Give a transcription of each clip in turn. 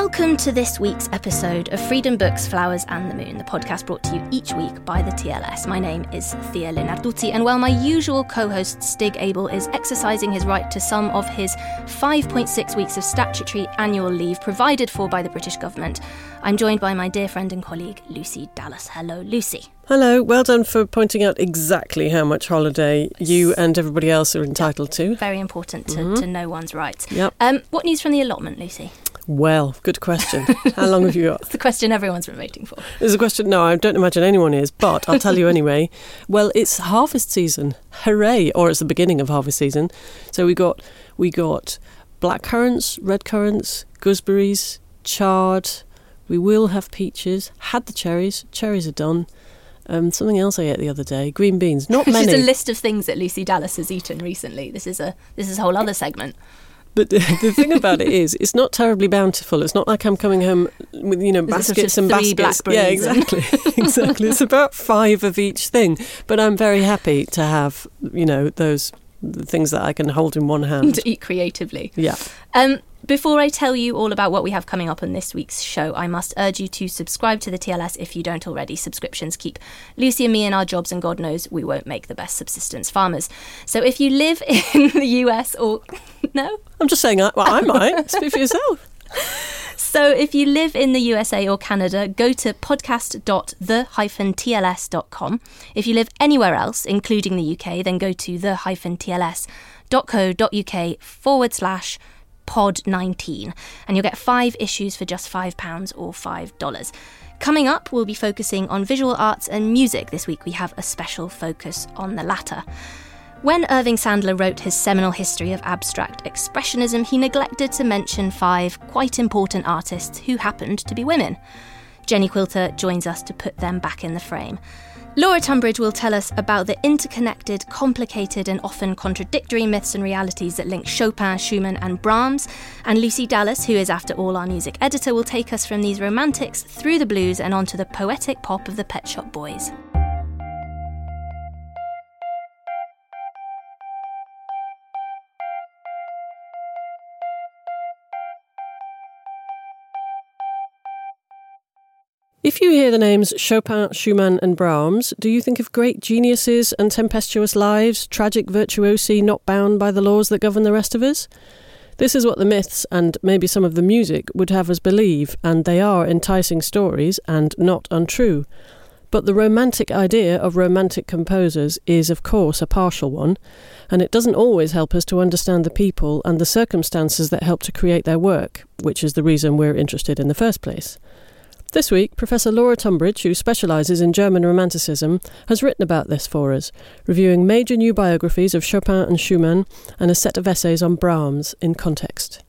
Welcome to this week's episode of Freedom Books, Flowers and the Moon, the podcast brought to you each week by the TLS. My name is Thea Lenarduzzi, and while my usual co host Stig Abell is exercising his right to some of his 5.6 weeks of statutory annual leave provided for by the British government, I'm joined by my dear friend and colleague Lucy Dallas. Hello, Lucy. Hello, well done for pointing out exactly how much holiday you and everybody else are entitled to. Very important to, mm-hmm. to know one's rights. Yep. Um, what news from the allotment, Lucy? Well, good question. How long have you got? it's the question everyone's been waiting for. There's a question. No, I don't imagine anyone is, but I'll tell you anyway. Well, it's harvest season. Hooray! Or it's the beginning of harvest season. So we got we got black currants, red currants, gooseberries, chard. We will have peaches. Had the cherries. Cherries are done. Um, something else I ate the other day: green beans. Not many. Just a list of things that Lucy Dallas has eaten recently. This is a this is a whole other segment. But the, the thing about it is, it's not terribly bountiful. It's not like I'm coming home with you know baskets and baskets. Yeah, exactly, exactly. It's about five of each thing. But I'm very happy to have you know those things that I can hold in one hand to eat creatively. Yeah. Um, before I tell you all about what we have coming up on this week's show, I must urge you to subscribe to the TLS if you don't already. Subscriptions keep Lucy and me in our jobs, and God knows we won't make the best subsistence farmers. So if you live in the US or. no? I'm just saying, well, I might. Speak for yourself. So if you live in the USA or Canada, go to podcast.the-tls.com. If you live anywhere else, including the UK, then go to the-tls.co.uk forward slash pod 19 and you'll get five issues for just £5 or $5. Coming up, we'll be focusing on visual arts and music. This week we have a special focus on the latter. When Irving Sandler wrote his seminal history of abstract expressionism, he neglected to mention five quite important artists who happened to be women. Jenny Quilter joins us to put them back in the frame. Laura Tunbridge will tell us about the interconnected, complicated, and often contradictory myths and realities that link Chopin, Schumann, and Brahms. And Lucy Dallas, who is after all our music editor, will take us from these romantics through the blues and onto the poetic pop of the Pet Shop Boys. Hear the names Chopin, Schumann, and Brahms, do you think of great geniuses and tempestuous lives, tragic virtuosi not bound by the laws that govern the rest of us? This is what the myths and maybe some of the music would have us believe, and they are enticing stories and not untrue. But the romantic idea of romantic composers is, of course, a partial one, and it doesn't always help us to understand the people and the circumstances that help to create their work, which is the reason we're interested in the first place. This week, Professor Laura Tunbridge, who specialises in German Romanticism, has written about this for us, reviewing major new biographies of Chopin and Schumann and a set of essays on Brahms in context.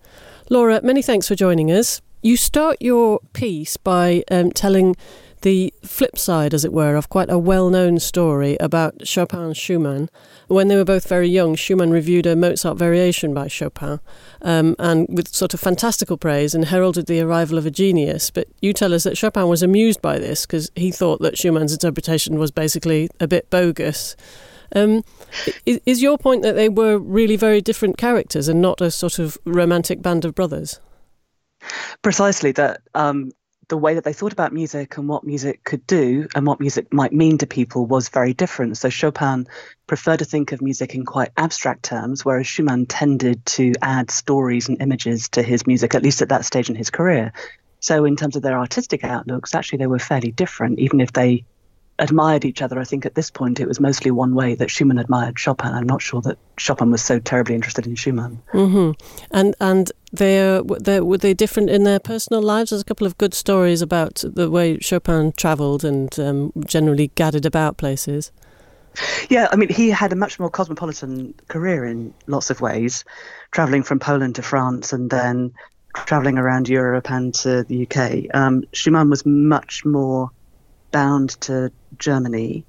Laura, many thanks for joining us. You start your piece by um, telling the flip side, as it were, of quite a well known story about Chopin and Schumann. When they were both very young, Schumann reviewed a Mozart variation by Chopin um, and with sort of fantastical praise and heralded the arrival of a genius. But you tell us that Chopin was amused by this because he thought that Schumann's interpretation was basically a bit bogus. Um, is, is your point that they were really very different characters and not a sort of romantic band of brothers? Precisely that um, the way that they thought about music and what music could do and what music might mean to people was very different. So Chopin preferred to think of music in quite abstract terms, whereas Schumann tended to add stories and images to his music, at least at that stage in his career. So, in terms of their artistic outlooks, actually, they were fairly different, even if they admired each other. I think at this point it was mostly one way that Schumann admired Chopin. I'm not sure that Chopin was so terribly interested in Schumann. Mm-hmm. And and they they were they different in their personal lives. There's a couple of good stories about the way Chopin travelled and um, generally gathered about places. Yeah, I mean, he had a much more cosmopolitan career in lots of ways, traveling from Poland to France and then traveling around Europe and to the UK. Um, Schumann was much more bound to Germany,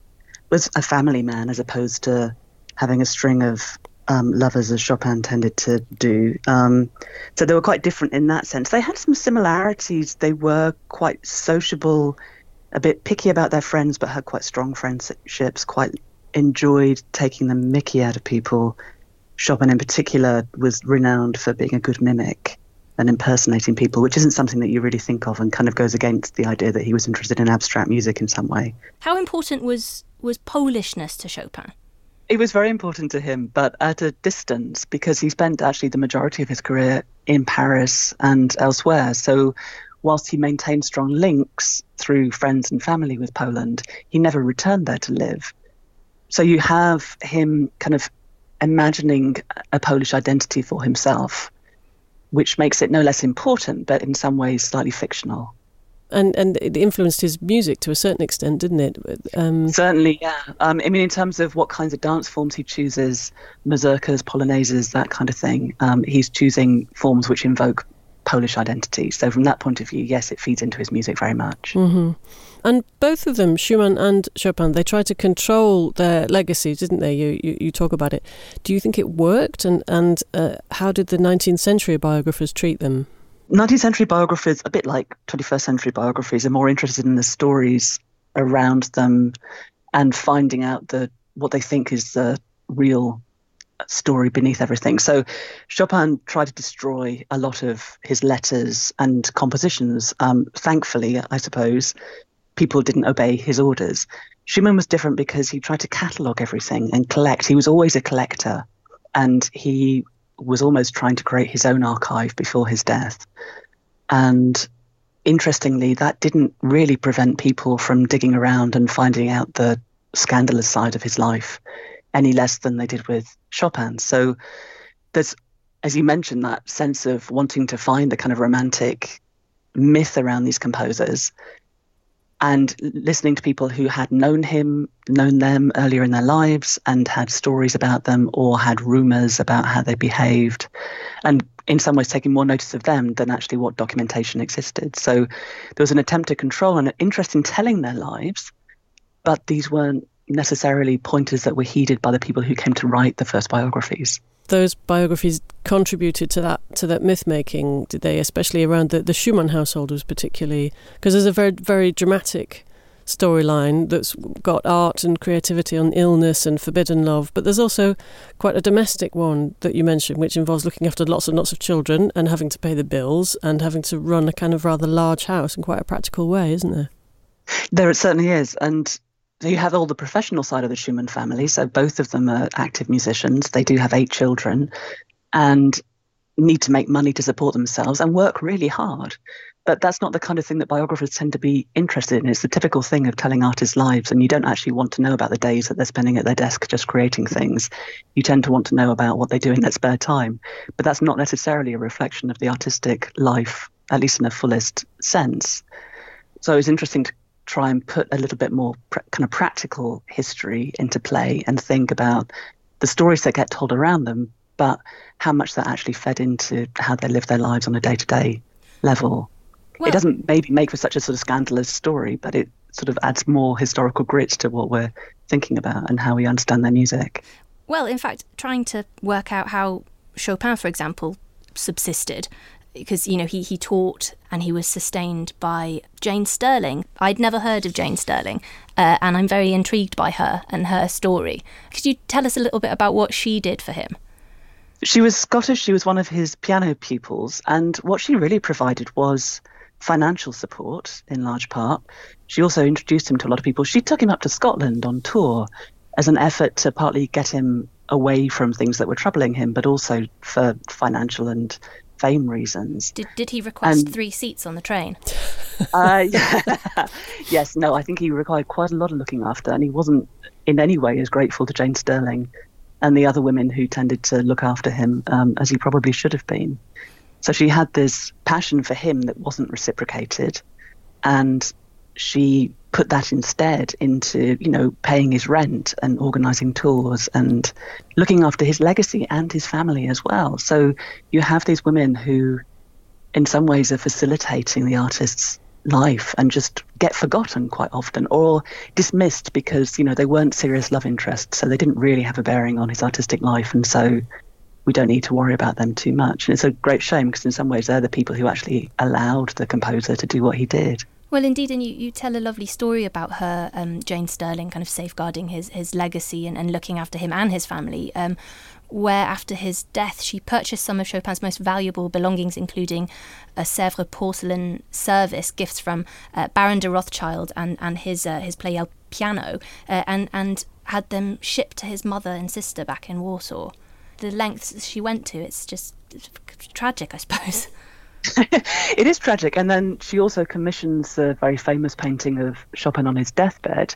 was a family man as opposed to having a string of um, lovers as Chopin tended to do. Um, so they were quite different in that sense. They had some similarities. They were quite sociable, a bit picky about their friends, but had quite strong friendships, quite enjoyed taking the mickey out of people. Chopin, in particular, was renowned for being a good mimic and impersonating people, which isn't something that you really think of and kind of goes against the idea that he was interested in abstract music in some way. How important was was Polishness to Chopin? It was very important to him, but at a distance because he spent actually the majority of his career in Paris and elsewhere. So whilst he maintained strong links through friends and family with Poland, he never returned there to live. So you have him kind of imagining a Polish identity for himself which makes it no less important, but in some ways slightly fictional. And and it influenced his music to a certain extent, didn't it? Um, Certainly, yeah. Um, I mean, in terms of what kinds of dance forms he chooses, mazurkas, polonaises, that kind of thing, um, he's choosing forms which invoke Polish identity. So from that point of view, yes, it feeds into his music very much. Mm-hmm. And both of them, Schumann and Chopin, they tried to control their legacy, didn't they? You, you, you talk about it. Do you think it worked? And, and uh, how did the 19th century biographers treat them? 19th century biographers, a bit like 21st century biographies, are more interested in the stories around them and finding out the what they think is the real story beneath everything. So Chopin tried to destroy a lot of his letters and compositions. Um, thankfully, I suppose, people didn't obey his orders. Schumann was different because he tried to catalogue everything and collect. He was always a collector, and he was almost trying to create his own archive before his death. And interestingly, that didn't really prevent people from digging around and finding out the scandalous side of his life any less than they did with Chopin. So there's, as you mentioned, that sense of wanting to find the kind of romantic myth around these composers and listening to people who had known him, known them earlier in their lives, and had stories about them or had rumors about how they behaved, and in some ways taking more notice of them than actually what documentation existed. So there was an attempt to control and an interest in telling their lives, but these weren't necessarily pointers that were heeded by the people who came to write the first biographies. Those biographies contributed to that to that myth making, did they? Especially around the, the Schumann household was particularly because there's a very very dramatic storyline that's got art and creativity on illness and forbidden love, but there's also quite a domestic one that you mentioned, which involves looking after lots and lots of children and having to pay the bills and having to run a kind of rather large house in quite a practical way, isn't there? There it certainly is, and you have all the professional side of the Schumann family. So both of them are active musicians. They do have eight children and need to make money to support themselves and work really hard. But that's not the kind of thing that biographers tend to be interested in. It's the typical thing of telling artists' lives, and you don't actually want to know about the days that they're spending at their desk just creating things. You tend to want to know about what they do in their spare time. But that's not necessarily a reflection of the artistic life, at least in the fullest sense. So it's interesting to try and put a little bit more pr- kind of practical history into play and think about the stories that get told around them, but how much that actually fed into how they live their lives on a day to day level. Well, it doesn't maybe make for such a sort of scandalous story, but it sort of adds more historical grit to what we're thinking about and how we understand their music. Well, in fact, trying to work out how Chopin, for example, subsisted because you know he he taught and he was sustained by Jane Stirling. I'd never heard of Jane Stirling, uh, and I'm very intrigued by her and her story. Could you tell us a little bit about what she did for him? She was Scottish. She was one of his piano pupils, and what she really provided was financial support in large part. She also introduced him to a lot of people. She took him up to Scotland on tour as an effort to partly get him away from things that were troubling him, but also for financial and fame reasons. Did, did he request three seats on the train? Uh, yes, no, I think he required quite a lot of looking after, and he wasn't in any way as grateful to Jane Stirling and the other women who tended to look after him um, as he probably should have been. So she had this passion for him that wasn't reciprocated, and she put that instead into you know paying his rent and organizing tours and looking after his legacy and his family as well. So you have these women who in some ways are facilitating the artist's life and just get forgotten quite often or dismissed because you know they weren't serious love interests so they didn't really have a bearing on his artistic life and so we don't need to worry about them too much. And it's a great shame because in some ways they're the people who actually allowed the composer to do what he did well, indeed, and you, you tell a lovely story about her, um, Jane Stirling, kind of safeguarding his, his legacy and, and looking after him and his family. Um, where after his death, she purchased some of Chopin's most valuable belongings, including a Sèvres porcelain service, gifts from uh, Baron de Rothschild and, and his, uh, his Pleyel piano, uh, and, and had them shipped to his mother and sister back in Warsaw. The lengths she went to, it's just tragic, I suppose. it is tragic. And then she also commissions a very famous painting of Chopin on his deathbed,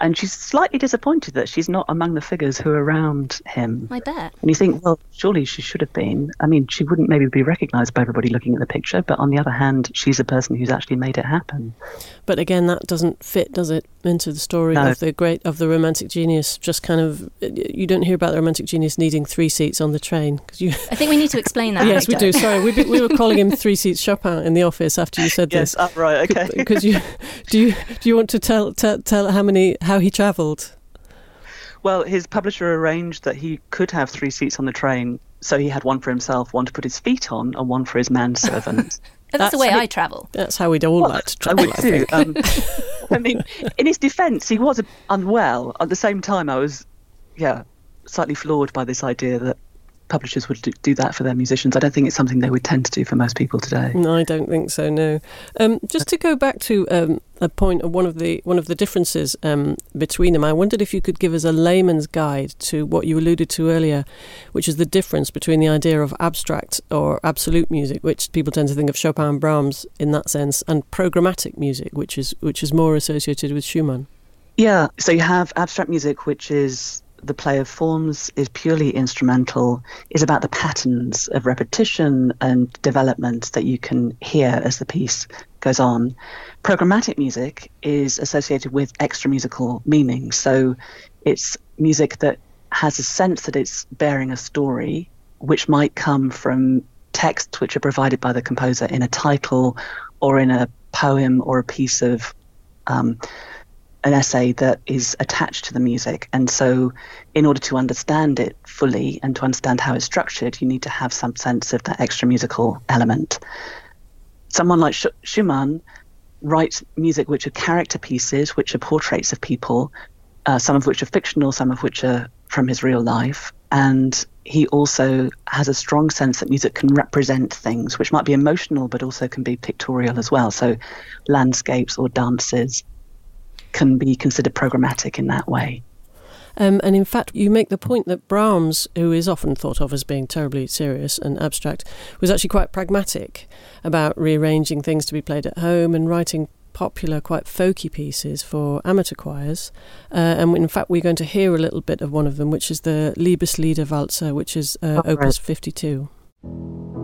and she's slightly disappointed that she's not among the figures who are around him. I bet. And you think, well, surely she should have been. I mean, she wouldn't maybe be recognised by everybody looking at the picture, but on the other hand, she's a person who's actually made it happen. But again, that doesn't fit, does it, into the story no. of the great of the romantic genius? Just kind of, you don't hear about the romantic genius needing three seats on the train because you. I think we need to explain that. yes, we do. Sorry, we, we were calling him three seats Chopin in the office after you said yes, this. Yes, uh, right, okay. Because you do you do you want to tell tell, tell how many how he travelled? Well, his publisher arranged that he could have three seats on the train, so he had one for himself, one to put his feet on, and one for his manservant. that's, that's, the way I travel. That's how we'd all well, like to travel. I would too. I, um, I mean, in his defence, he was unwell. At the same time, I was, yeah, slightly floored by this idea that publishers would do that for their musicians. I don't think it's something they would tend to do for most people today. No, I don't think so. No. Um, just to go back to um, a point of one of the one of the differences um, between them, I wondered if you could give us a layman's guide to what you alluded to earlier, which is the difference between the idea of abstract or absolute music, which people tend to think of Chopin and Brahms in that sense, and programmatic music, which is which is more associated with Schumann. Yeah, so you have abstract music, which is the play of forms is purely instrumental, is about the patterns of repetition and development that you can hear as the piece goes on. Programmatic music is associated with extra musical meaning. So it's music that has a sense that it's bearing a story, which might come from texts which are provided by the composer in a title or in a poem or a piece of um, an essay that is attached to the music. And so, in order to understand it fully and to understand how it's structured, you need to have some sense of that extra musical element. Someone like Schumann writes music which are character pieces, which are portraits of people, uh, some of which are fictional, some of which are from his real life. And he also has a strong sense that music can represent things, which might be emotional, but also can be pictorial as well. So, landscapes or dances can be considered programmatic in that way. Um, and in fact, you make the point that Brahms, who is often thought of as being terribly serious and abstract, was actually quite pragmatic about rearranging things to be played at home and writing popular, quite folky pieces for amateur choirs. Uh, and in fact, we're going to hear a little bit of one of them, which is the Liebeslieder Walzer, which is uh, oh, Opus 52.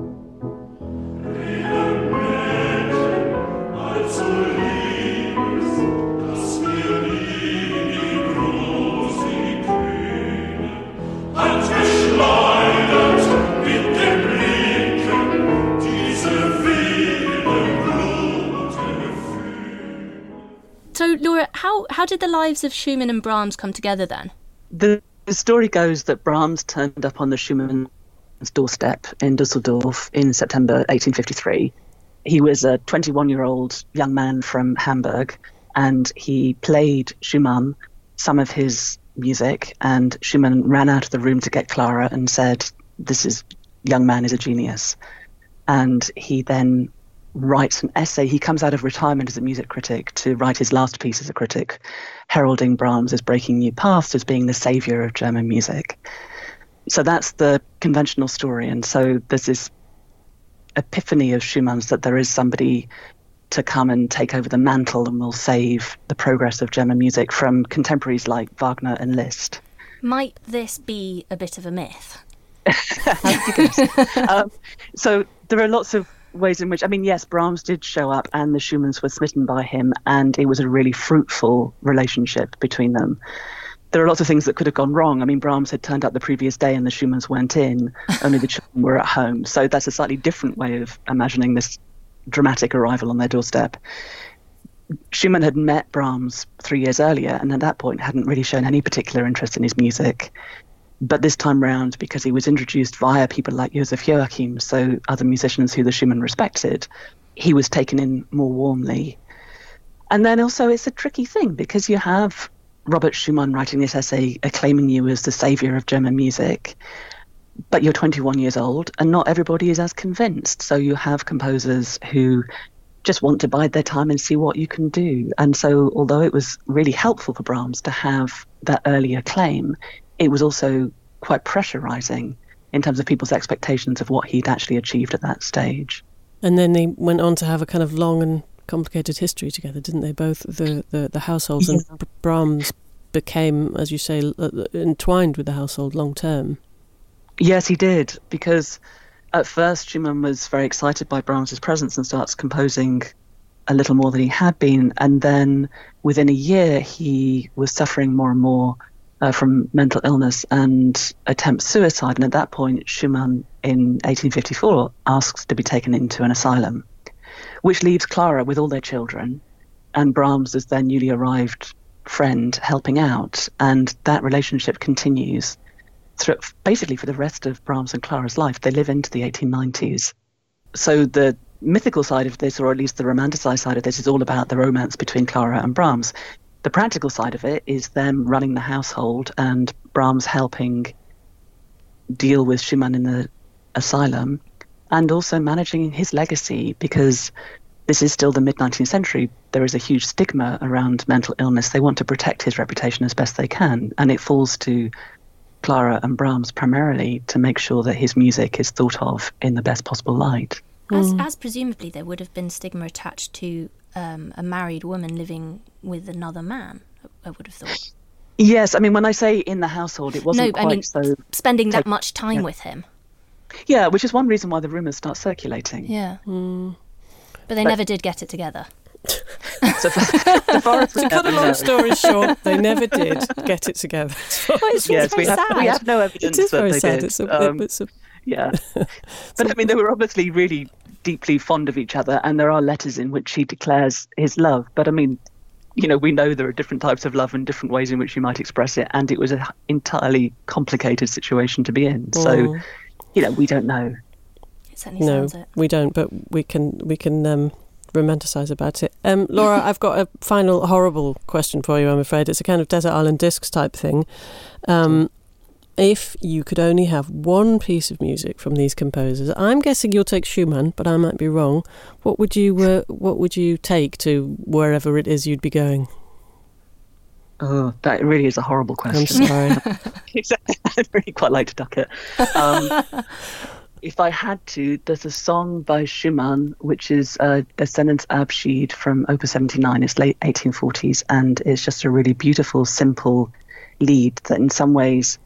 How, how did the lives of Schumann and Brahms come together then? The, story goes that Brahms turned up on the Schumann's doorstep in Dusseldorf in September 1853. He was a 21 year old young man from Hamburg, and he played Schumann some of his music. And Schumann ran out of the room to get Clara and said, This is young man is a genius. And he then writes an essay. He comes out of retirement as a music critic to write his last piece as a critic, heralding Brahms as breaking new paths, as being the savior of German music. So that's the conventional story. And so there's this epiphany of Schumann's that there is somebody to come and take over the mantle and will save the progress of German music from contemporaries like Wagner and Liszt. Might this be a bit of a myth? um, so there are lots of ways in which, I mean, yes, Brahms did show up and the Schumanns were smitten by him, and it was a really fruitful relationship between them. There are lots of things that could have gone wrong. I mean, Brahms had turned up the previous day and the Schumanns went in, only the children were at home. So that's a slightly different way of imagining this dramatic arrival on their doorstep. Schumann had met Brahms three years earlier and at that point hadn't really shown any particular interest in his music. But this time round, because he was introduced via people like Josef Joachim, so other musicians who the Schumann respected, he was taken in more warmly. And then also, it's a tricky thing because you have Robert Schumann writing this essay acclaiming you as the savior of German music, but you're 21 years old and not everybody is as convinced. So you have composers who just want to bide their time and see what you can do. And so, although it was really helpful for Brahms to have that early acclaim, it was also quite pressurizing in terms of people's expectations of what he'd actually achieved at that stage. And then they went on to have a kind of long and complicated history together, didn't they? Both the, the, the households yeah. and Brahms became, as you say, entwined with the household long term. Yes, he did, because at first Schumann was very excited by Brahms's presence and starts composing a little more than he had been. And then within a year, he was suffering more and more uh, from mental illness and attempts suicide. And at that point, Schumann in 1854 asks to be taken into an asylum, which leaves Clara with all their children and Brahms as their newly arrived friend helping out. And that relationship continues through, basically for the rest of Brahms and Clara's life. They live into the 1890s. So the mythical side of this, or at least the romanticized side of this, is all about the romance between Clara and Brahms. The practical side of it is them running the household and Brahms helping deal with Schumann in the asylum and also managing his legacy because this is still the mid 19th century. There is a huge stigma around mental illness. They want to protect his reputation as best they can, and it falls to Clara and Brahms primarily to make sure that his music is thought of in the best possible light. As, mm. as presumably there would have been stigma attached to um, a married woman living with another man. I would have thought. Yes, I mean when I say in the household, it wasn't no, quite I mean, so spending that much time yeah. with him. Yeah, which is one reason why the rumours start circulating. Yeah, mm. but they but, never did get it together. so to cut a long story short, they never did get it together. well, yes, we have, we have no evidence it is very that sad. they did. It's a, um, it's a, yeah, but I mean, they were obviously really deeply fond of each other, and there are letters in which he declares his love. But I mean, you know, we know there are different types of love and different ways in which you might express it, and it was an entirely complicated situation to be in. So, mm. you know, we don't know. no, we don't, but we can we can um, romanticize about it. Um, Laura, I've got a final horrible question for you. I'm afraid it's a kind of desert island discs type thing. Um, if you could only have one piece of music from these composers, I'm guessing you'll take Schumann, but I might be wrong. What would you uh, What would you take to wherever it is you'd be going? Oh, that really is a horrible question. I'm sorry. I'd really quite like to duck it. Um, if I had to, there's a song by Schumann, which is uh, Des Sennen Abschied from Opus 79. It's late 1840s, and it's just a really beautiful, simple lied that in some ways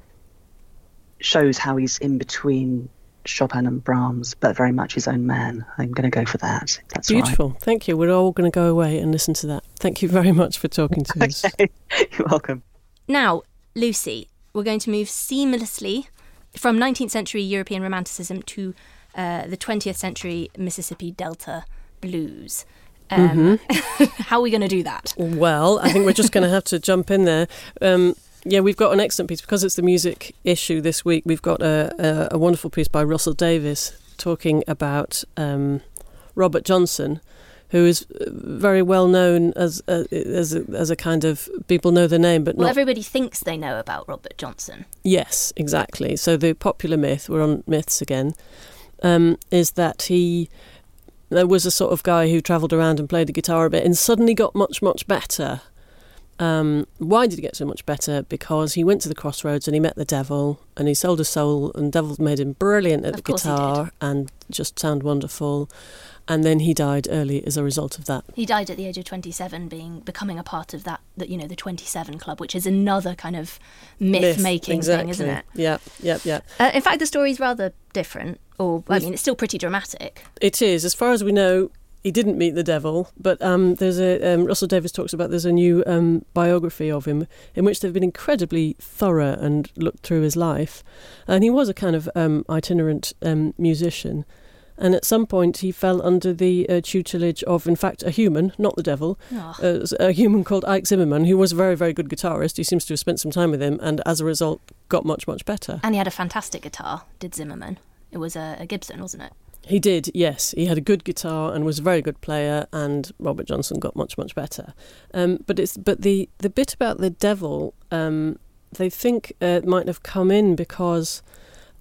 shows how he's in between Chopin and Brahms, but very much his own man. I'm going to go for that. That's beautiful. Right. Thank you. We're all going to go away and listen to that. Thank you very much for talking to us. You're welcome. Now, Lucy, we're going to move seamlessly from 19th century European Romanticism to uh, the 20th century Mississippi Delta blues. Um, mm-hmm. how are we going to do that? Well, I think we're just going to have to jump in there. Um, Yeah, we've got an excellent piece because it's the music issue this week. We've got a, a, a wonderful piece by Russell Davies talking about um, Robert Johnson, who is very well known as a, as a, as a kind of people know the name, but well, not everybody thinks they know about Robert Johnson. Yes, exactly. So the popular myth, we're on myths again, um, is that he there was a sort of guy who travelled around and played the guitar a bit and suddenly got much, much better. Um, why did he get so much better? Because he went to the crossroads and he met the devil and he sold his soul and the devil made him brilliant at Of the guitar and just sound wonderful. And then he died early as a result of that. He died at the age of 27, being becoming a part of that, that you know, the 27 Club, which is another kind of myth-making exactly. thing, isn't it? Yeah, yeah, yeah. Uh, in fact, the story is rather different, or I mean, it's still pretty dramatic. It is, as far as we know, he didn't meet the devil. But um, there's a um, Russell Davies talks about there's a new um, biography of him in which they've been incredibly thorough and looked through his life, and he was a kind of um, itinerant um, musician. And at some point, he fell under the uh, tutelage of, in fact, a human, not the devil, Oh. uh, a human called Ike Zimmerman, who was a very, very good guitarist. He seems to have spent some time with him, and as a result, got much, much better. And he had a fantastic guitar, did Zimmerman. It was a, a Gibson, wasn't it? He did, yes. He had a good guitar and was a very good player, and Robert Johnson got much, much better. Um, but it's but the the bit about the devil, um, they think uh, might have come in because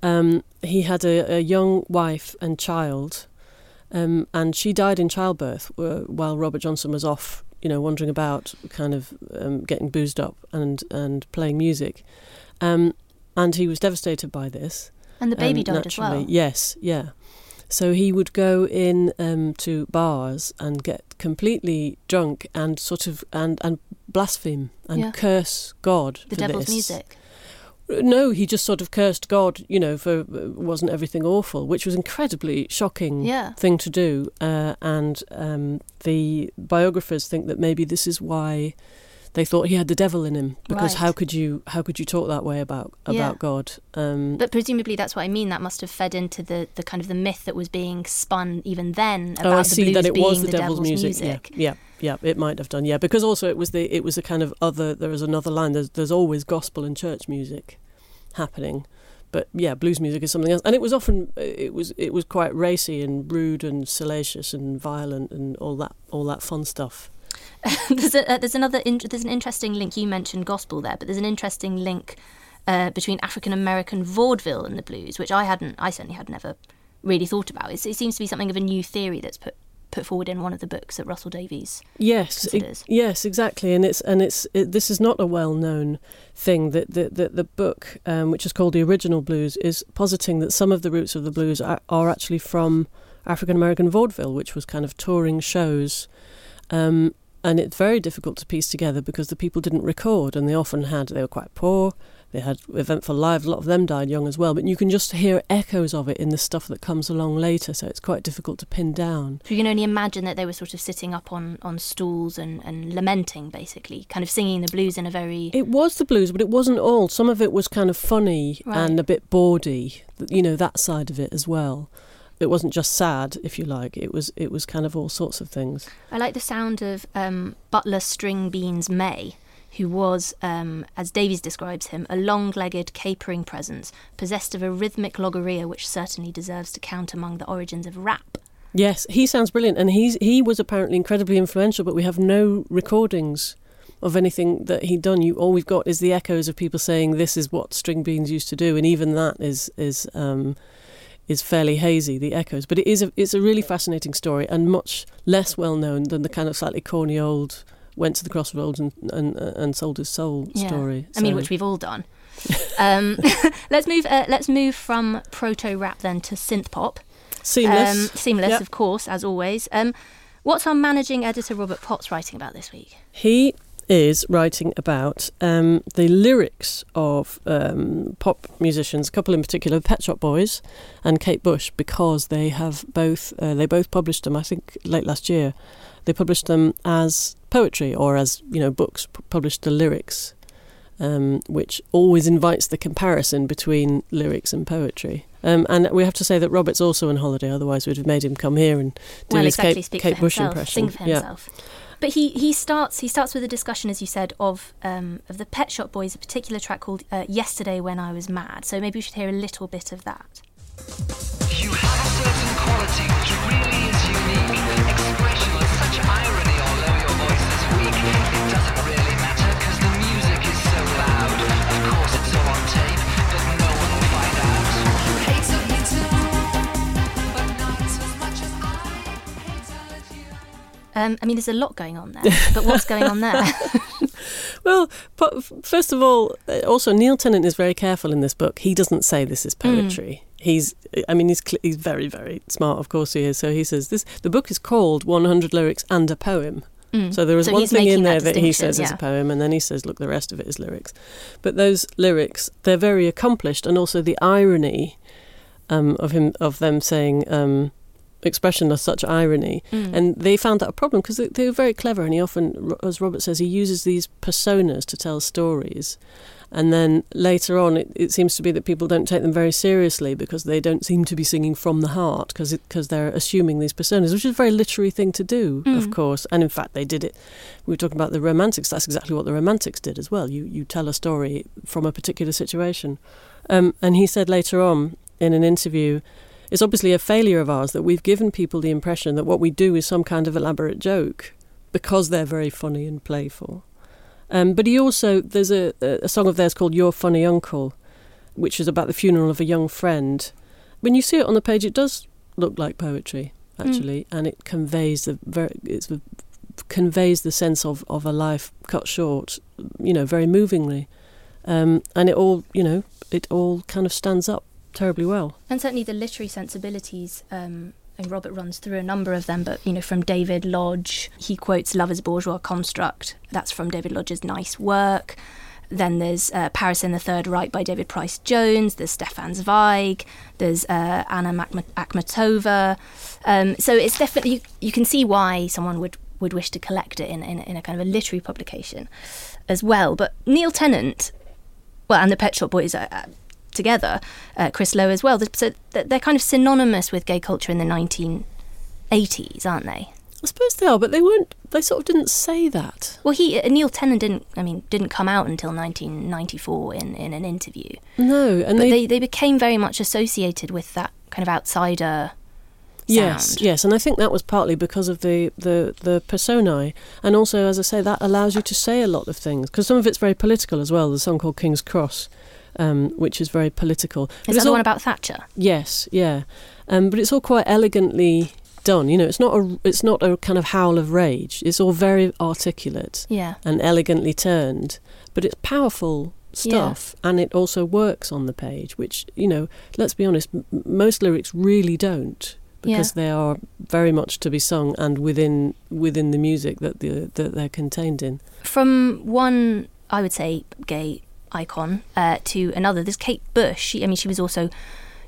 um, he had a, a young wife and child, um, and she died in childbirth uh, while Robert Johnson was off, you know, wandering about, kind of um, getting boozed up and and playing music, um, and he was devastated by this. And the baby died as naturally. well. Yes, yeah. So he would go in um, to bars and get completely drunk and sort of and and blaspheme and Yeah. curse God The devil's this. music. No, he just sort of cursed God, you know, for uh, wasn't everything awful, which was incredibly shocking Yeah. thing to do. Uh, and um, the biographers think that maybe this is why they thought he had the devil in him because Right. how could you how could you talk that way about about Yeah. God? Um, But presumably that's what I mean. That must have fed into the, the kind of the myth that was being spun even then about oh, I the see blues that it being was the, devil's, music. Yeah, yeah, yeah. It might have done. Yeah, because also it was the it was a kind of other. There is another line. There's there's always gospel and church music happening, but yeah, blues music is something else. And it was often it was it was quite racy and rude and salacious and violent and all that all that fun stuff. there's, a, uh, there's another in, there's an interesting link. You mentioned gospel there, but there's an interesting link uh, between African American vaudeville and the blues, which I hadn't, I certainly had never really thought about. It's, it seems to be something of a new theory that's put put forward in one of the books that Russell Davies. Yes, e- considers. yes, exactly, and it's and it's it, this is not a well-known thing. That the the, the book, um, which is called the Original Blues, is positing that some of the roots of the blues are, are actually from African American vaudeville, which was kind of touring shows. Um, and it's very difficult to piece together because the people didn't record, and they often had they were quite poor. They had eventful lives. A lot of them died young as well, but you can just hear echoes of it in the stuff that comes along later. So it's quite difficult to pin down. So you can only imagine that they were sort of sitting up on, on stools and, and lamenting, basically, kind of singing the blues in a very It was the blues, but it wasn't all. Some of it was kind of funny Right. and a bit bawdy. You know that side of it as well. It wasn't just sad, if you like. It was it was kind of all sorts of things. I like the sound of um, Butler String Beans May, who was, um, as Davies describes him, a long legged, capering presence, possessed of a rhythmic logorrhea which certainly deserves to count among the origins of rap. Yes, he sounds brilliant, and he's he was apparently incredibly influential. But we have no recordings of anything that he'd done. You all we've got is the echoes of people saying this is what string beans used to do, and even that is is um, is fairly hazy. The echoes, but it is a, it's a really fascinating story and much less well known than the kind of slightly corny old went to the crossroads and and, and sold his soul Yeah. story. I mean, which we've all done. um, let's move. Uh, let's move from proto rap then to synth pop. seamless. Um, seamless, Yep. of course, as always. Um, what's our managing editor Robert Potts writing about this week? He is writing about um, the lyrics of um, pop musicians, a couple in particular, Pet Shop Boys and Kate Bush, because they have both uh, they both published them. I think late last year, they published them as poetry or as you know books. P- published the lyrics, um, which always invites the comparison between lyrics and poetry. Um, and we have to say that Robert's also on holiday, otherwise we'd have made him come here and do well, his exactly. Kate, Kate Bush himself. impression. Sing for Yeah. himself. But he, he starts he starts with a discussion, as you said, of um, of the Pet Shop Boys, a particular track called uh, "Yesterday When I Was Mad." So maybe we should hear a little bit of that. Um, I mean, there's a lot going on there, but what's going on there? Well, first of all, uh, also Neil Tennant is very careful in this book. He doesn't say this is poetry. He's, I mean, he's he's very very smart. Of course he is. So he says this. The book is called 100 lyrics and a poem. So there is Mm. So one thing in there that that he says is a poem, and then he says, "Look, the rest of it is lyrics." But those lyrics, they're very accomplished, and also the irony um, of him of them saying um, expression of such irony, Mm. and they found that a problem because they, they were very clever, and he often, as Robert says, he uses these personas to tell stories. And then later on, it, it seems to be that people don't take them very seriously because they don't seem to be singing from the heart because because they're assuming these personas, which is a very literary thing to do, of course. And in fact, they did it. We were talking about the Romantics. That's exactly what the Romantics did as well. You you tell a story from a particular situation. Um, and he said later on in an interview, it's obviously a failure of ours that we've given people the impression that what we do is some kind of elaborate joke because they're very funny and playful. Um, but he also, there's a, a song of theirs called Your Funny Uncle, which is about the funeral of a young friend. When you see it on the page, it does look like poetry, actually, and it conveys the very, it's the, conveys the sense of, of a life cut short, you know, very movingly. Um, and it all, you know, it all kind of stands up terribly well. And certainly the literary sensibilities, um, and Robert runs through a number of them, but you know, from David Lodge, he quotes Love as Bourgeois Construct. That's from David Lodge's Nice Work. Then there's uh, Paris in the Third Reich by David Pryce-Jones. There's Stefan Zweig. There's uh, Anna Akhmatova. Um, so it's definitely you, you can see why someone would, would wish to collect it in, in, in a kind of a literary publication as well. But Neil Tennant, well, and the Pet Shop Boys uh, together, uh, Chris Lowe as well. So they're kind of synonymous with gay culture in the 1980s, aren't they? I suppose they are, but they weren't. They sort of didn't say that. Well, he uh, Neil Tennant didn't. I mean, didn't come out until 1994 in, in an interview. No, and But they, they, they became very much associated with that kind of outsider yes, sound. yes, and I think that was partly because of the the the personae, and also, as I say, that allows you to say a lot of things because some of it's very political as well. There's a song called King's Cross, um, which is very political. But Is it's that the all- one about Thatcher? Yes, yeah, um, but it's all quite elegantly done. You know, it's not a it's not a kind of howl of rage. It's all very articulate Yeah. and elegantly turned, but it's powerful stuff and it also works on the page which you know let's be honest m- most lyrics really don't because Yeah. they are very much to be sung and within within the music that the that they're contained in From one, I would say, gay icon uh, to another. There's Kate Bush. She, I mean, she was also,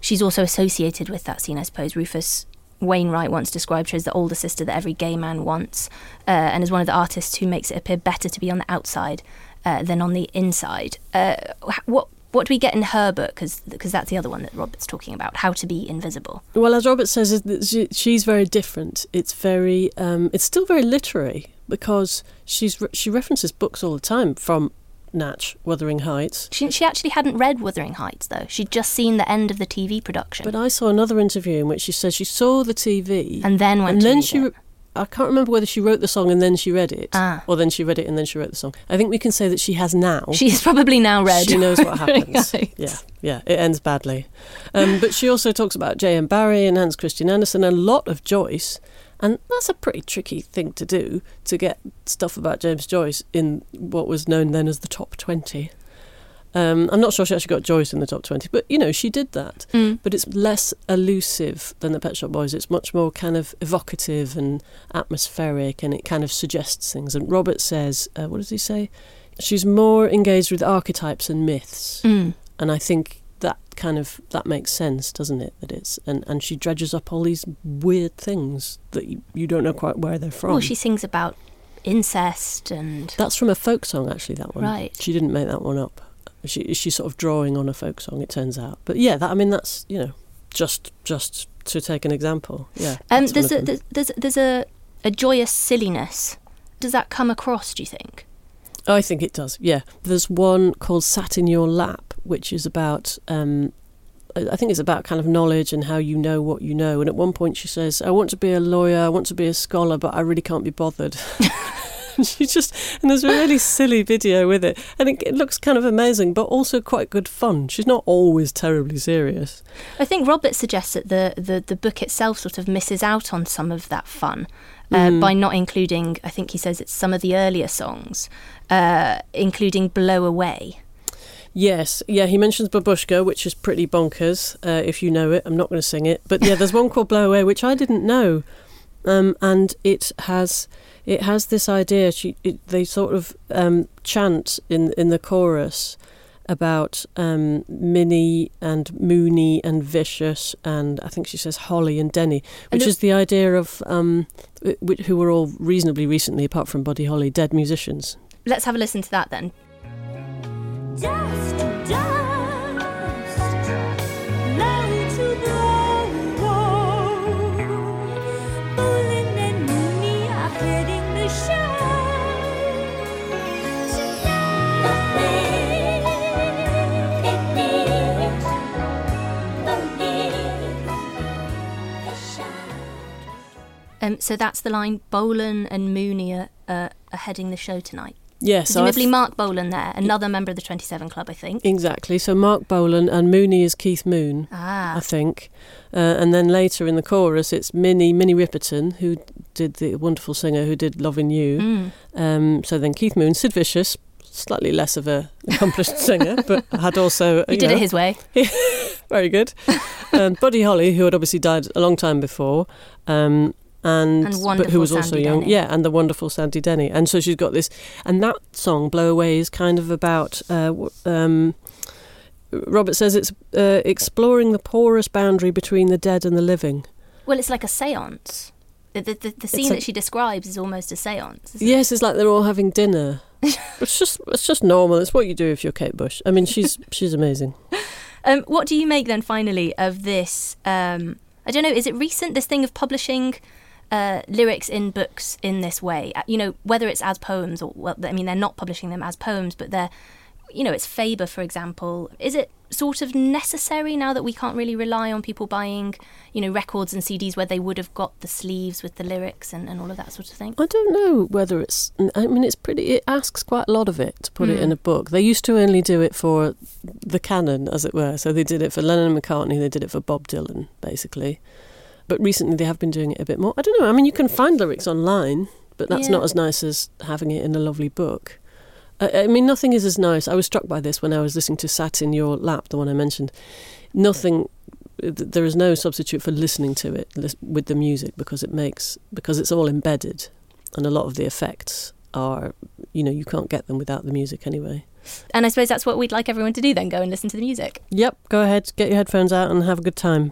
she's also associated with that scene, I suppose. Rufus Wainwright once described her as the older sister that every gay man wants, uh, and as one of the artists who makes it appear better to be on the outside uh, than on the inside. Uh, what what do we get in her book? Because that's the other one that Robert's talking about. How to be invisible. well as robert says she, she's very different it's very um, it's still very literary because she's she references books all the time from natch wuthering heights She, she actually hadn't read Wuthering Heights though. She'd just seen the end of the TV production, but i saw another interview in which she says she saw the tv and then went and to then she it. I can't remember whether she wrote the song and then she read it, Ah. or then she read it and then she wrote the song. I think we can say that she has now. She's probably now read. She knows what happens. Yeah, yeah, it ends badly. Um, but she also talks about J.M. Barrie and Hans Christian Andersen, and a lot of Joyce, and that's a pretty tricky thing to do to get stuff about James Joyce in what was known then as the top twenty. Um, I'm not sure she actually got Joyce in the top 20, but you know, she did that. Mm. But it's less elusive than the Pet Shop Boys. It's much more kind of evocative and atmospheric, and it kind of suggests things. And Robert says, uh, what does he say? She's more engaged with archetypes and myths, Mm. and I think that kind of that makes sense, doesn't it? That it's and and she dredges up all these weird things that you, you don't know quite where they're from. Well, she sings about incest and That's from a folk song, actually. That one. Right. She didn't make that one up. She she's sort of drawing on a folk song. It turns out. But yeah, that I mean, that's you know, just just to take an example. Yeah. um, there's a there's there's, there's a, a joyous silliness. does that come across? Do you think? I think it does. Yeah, there's one called "Sat in Your Lap," which is about. Um, I think it's about kind of knowledge and how you know what you know. And at one point, she says, "I want to be a lawyer, I want to be a scholar, but I really can't be bothered." she just and there's a really silly video with it, and it, it looks kind of amazing, but also quite good fun. She's not always terribly serious. I think Robert suggests that the, the, the book itself sort of misses out on some of that fun uh, by not including, I think he says it's some of the earlier songs, uh, including Blow Away. Yes, yeah, he mentions Babushka, which is pretty bonkers. Uh, if you know it, I'm not going to sing it, but yeah, there's one called Blow Away, which I didn't know, um, and it has it has this idea. She, it, they sort of um, chant in in the chorus about um, Minnie and Mooney and Vicious and I think she says Holly and Denny, which And is the idea of um, who were all reasonably recently, apart from Buddy Holly, dead musicians. Let's have a listen to that then. Um, so that's the line Bolan and Mooney uh, are heading the show tonight. Yes, so Presumably I've- Marc Bolan there, another member of the 27 Club, I think. exactly. So Marc Bolan and Mooney is Keith Moon. Ah. I think. Uh, and then later in the chorus, it's Minnie, Minnie Riperton, who did the wonderful singer who did Loving You. Mm. Um, so then Keith Moon, Sid Vicious, slightly less of a accomplished singer, but had also. He you did know, it his way. Very good. and Buddy Holly, who had obviously died a long time before. Um, and, And but who was also Sandy young, Denny. yeah, and the wonderful Sandy Denny, and so she's got this, and that song "Blow Away" is kind of about uh, um, Robert says it's uh, exploring the porous boundary between the dead and the living. Well, it's like a seance. The, the, the, scene a- that she describes is almost a seance. isn't it? Yes, it's like they're all having dinner. it's just it's just normal. It's what you do if you're Kate Bush. I mean, she's she's amazing. Um, what do you make then, finally, of this? Um, I don't know. Is it recent? This thing of publishing uh, lyrics in books in this way. Uh, You know, whether it's as poems or well, I mean, they're not publishing them as poems, but they're, you know, it's Faber, for example. Is it sort of necessary now that we can't really rely on people buying, you know, records and CDs where they would have got the sleeves with the lyrics and, and all of that sort of thing? I don't know whether it's. I mean, it's pretty. It asks quite a lot of it to put it in a book. They used to only do it for the canon, as it were. So they did it for Lennon and McCartney. They did it for Bob Dylan, basically. But recently, they have been doing it a bit more. I don't know. I mean, you can find lyrics online, but that's Yeah. not as nice as having it in a lovely book. I, I mean, nothing is as nice. I was struck by this when I was listening to "Sat in Your Lap," the one I mentioned. Nothing. There is no substitute for listening to it with the music because it makes because it's all embedded and a lot of the effects are you know you can't get them without the music anyway And I suppose that's what we'd like everyone to do then go and listen to the music. yep go ahead get your headphones out and have a good time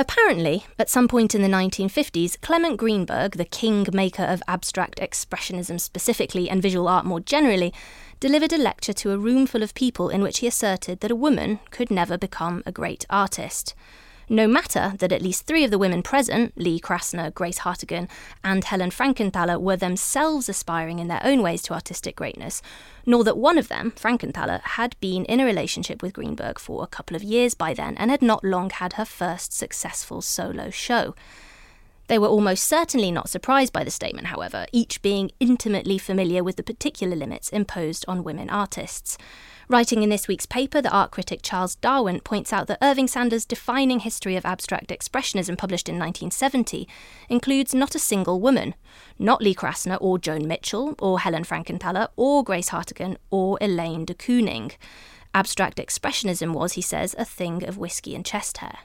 Apparently, at some point in the 1950s, Clement Greenberg, the king maker of abstract expressionism specifically and visual art more generally, delivered a lecture to a room full of people in which he asserted that a woman could never become a great artist. No matter that at least three of the women present, Lee Krasner, Grace Hartigan, and Helen Frankenthaler, were themselves aspiring in their own ways to artistic greatness, nor that one of them, Frankenthaler, had been in a relationship with Greenberg for a couple of years by then and had not long had her first successful solo show. They were almost certainly not surprised by the statement, however, each being intimately familiar with the particular limits imposed on women artists. Writing in this week's paper, the art critic Charles Darwent points out that Irving Sandler's defining history of abstract expressionism, published in 1970, includes not a single woman, not Lee Krasner or Joan Mitchell or Helen Frankenthaler or Grace Hartigan or Elaine de Kooning. Abstract expressionism was, he says, a thing of whiskey and chest hair.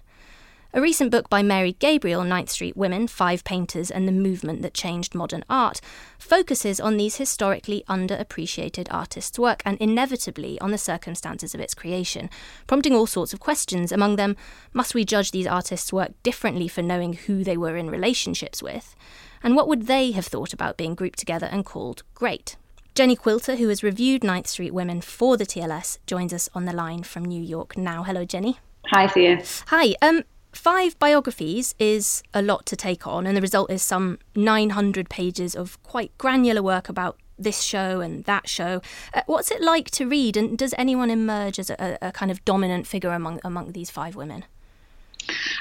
A recent book by Mary Gabriel, Ninth Street Women, Five Painters and the Movement That Changed Modern Art, focuses on these historically underappreciated artists' work and inevitably on the circumstances of its creation, prompting all sorts of questions. Among them, must we judge these artists' work differently for knowing who they were in relationships with? And what would they have thought about being grouped together and called great? Jenny Quilter, who has reviewed Ninth Street Women for the TLS, joins us on the line from New York now. Hello, Jenny. Hi, Thea. Hi. Um, five biographies is a lot to take on, and the result is some 900 pages of quite granular work about this show and that show. Uh, what's it like to read, and does anyone emerge as a, a kind of dominant figure among among these five women?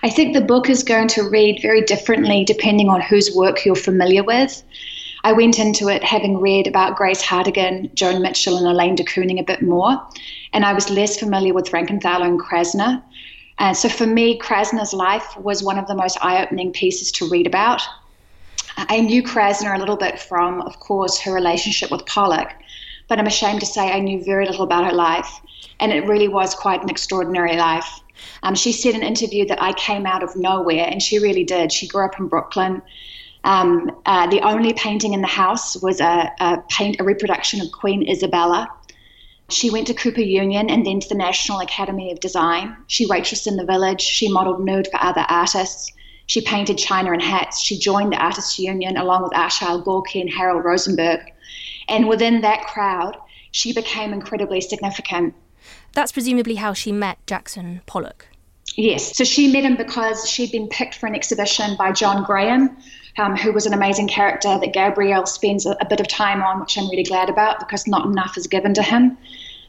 I think the book is going to read very differently depending on whose work you're familiar with. I went into it having read about Grace Hartigan, Joan Mitchell, and Elaine de Kooning a bit more, and I was less familiar with Frankenthaler and Krasner. And so for me, Krasner's life was one of the most eye opening pieces to read about. I knew Krasner a little bit from, of course, her relationship with Pollock, but I'm ashamed to say I knew very little about her life, and it really was quite an extraordinary life. Um, she said in an interview that I came out of nowhere, and she really did. She grew up in Brooklyn. Um, uh, the only painting in the house was a, a paint, a reproduction of Queen Isabella. She went to Cooper Union and then to the National Academy of Design. She waitressed in the village. She modeled nude for other artists. She painted china and hats. She joined the Artists Union along with Arshile Gorky and Harold Rosenberg. And within that crowd, she became incredibly significant. That's presumably how she met Jackson Pollock. Yes, so she met him because she'd been picked for an exhibition by John Graham, um, who was an amazing character that Gabrielle spends a, a bit of time on, which I'm really glad about because not enough is given to him.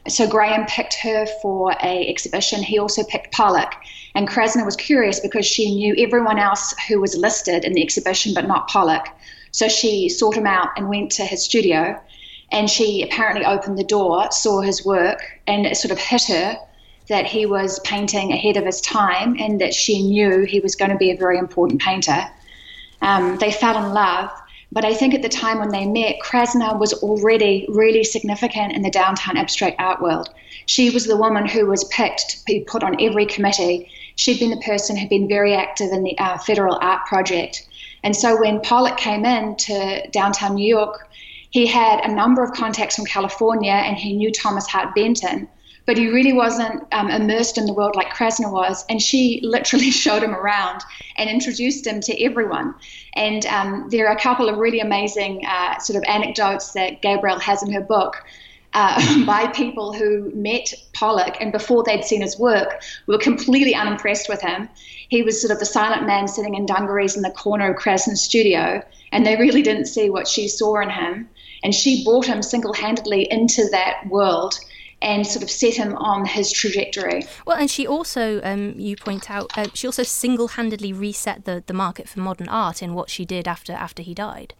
So Graham picked her for a exhibition. He also picked Pollock, and Krasner was curious because she knew everyone else who was listed in the exhibition, but not Pollock. So she sought him out and went to his studio, and she apparently opened the door, saw his work, and it sort of hit her that he was painting ahead of his time, and that she knew he was going to be a very important painter. Um, they fell in love. But I think at the time when they met, Krasner was already really significant in the downtown abstract art world. She was the woman who was picked to be put on every committee. She'd been the person who'd been very active in the uh, Federal Art Project. And so when Pollock came in to downtown New York, he had a number of contacts from California and he knew Thomas Hart Benton but he really wasn't um, immersed in the world like Krasner was. And she literally showed him around and introduced him to everyone. And um, there are a couple of really amazing uh, sort of anecdotes that Gabrielle has in her book. Uh, by people who met Pollock and before they'd seen his work were completely unimpressed with him. He was sort of the silent man sitting in dungarees in the corner of Krasner's studio, and they really didn't see what she saw in him. And she brought him single handedly into that world and sort of set him on his trajectory. Well, and she also, um, you point out, uh, she also single-handedly reset the, the market for modern art in what she did after after he died.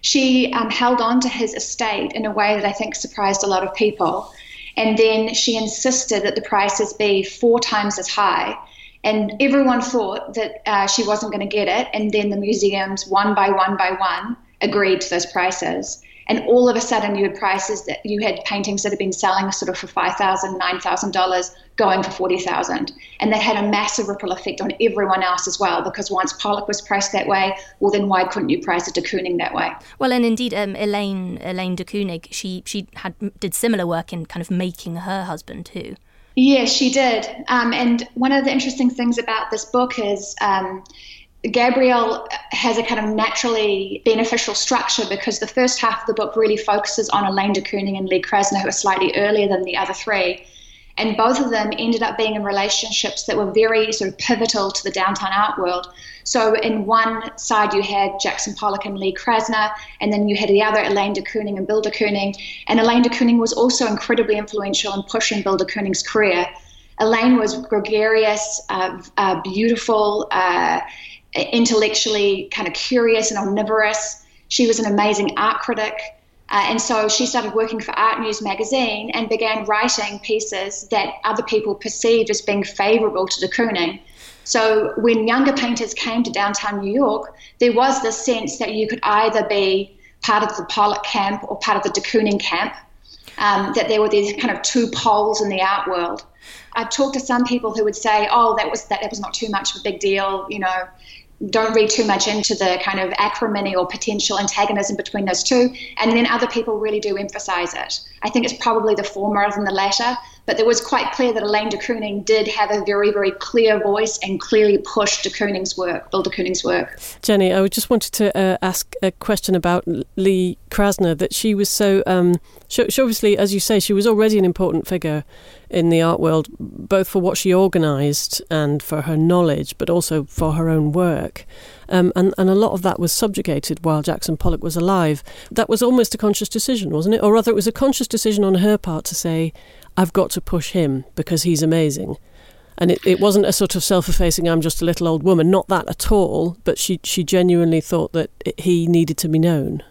She um, held on to his estate in a way that I think surprised a lot of people, and then she insisted that the prices be four times as high. And everyone thought that uh, she wasn't going to get it, and then the museums, one by one by one, agreed to those prices and all of a sudden you had prices that you had paintings that had been selling sort of for $5,000, $9,000 going for 40,000 and that had a massive ripple effect on everyone else as well because once Pollock was priced that way well then why couldn't you price it de Kooning that way? Well and indeed um, Elaine Elaine de Kooning she she had did similar work in kind of making her husband too. Yeah, she did. Um, and one of the interesting things about this book is um, Gabrielle has a kind of naturally beneficial structure because the first half of the book really focuses on Elaine de Kooning and Lee Krasner, who are slightly earlier than the other three. And both of them ended up being in relationships that were very sort of pivotal to the downtown art world. So, in one side, you had Jackson Pollock and Lee Krasner, and then you had the other, Elaine de Kooning and Bill de Kooning. And Elaine de Kooning was also incredibly influential in pushing Bill de Kooning's career. Elaine was gregarious, uh, uh, beautiful, uh, intellectually kind of curious and omnivorous. She was an amazing art critic. Uh, and so she started working for Art News magazine and began writing pieces that other people perceived as being favorable to de Kooning. So when younger painters came to downtown New York, there was this sense that you could either be part of the Pollock camp or part of the de Kooning camp, um, that there were these kind of two poles in the art world. I've talked to some people who would say, "Oh, that was that, that was not too much of a big deal," you know don't read too much into the kind of acrimony or potential antagonism between those two. And then other people really do emphasize it. I think it's probably the former than the latter. But it was quite clear that Elaine de Kooning did have a very, very clear voice and clearly pushed de Kooning's work, Bill de Kooning's work. Jenny, I just wanted to uh, ask a question about Lee Krasner. That she was so, um, she, she obviously, as you say, she was already an important figure in the art world, both for what she organised and for her knowledge, but also for her own work. Um, and, and a lot of that was subjugated while Jackson Pollock was alive. That was almost a conscious decision, wasn't it? Or rather, it was a conscious decision on her part to say, I've got to push him because he's amazing. And it, it wasn't a sort of self effacing, I'm just a little old woman, not that at all, but she, she genuinely thought that he needed to be known.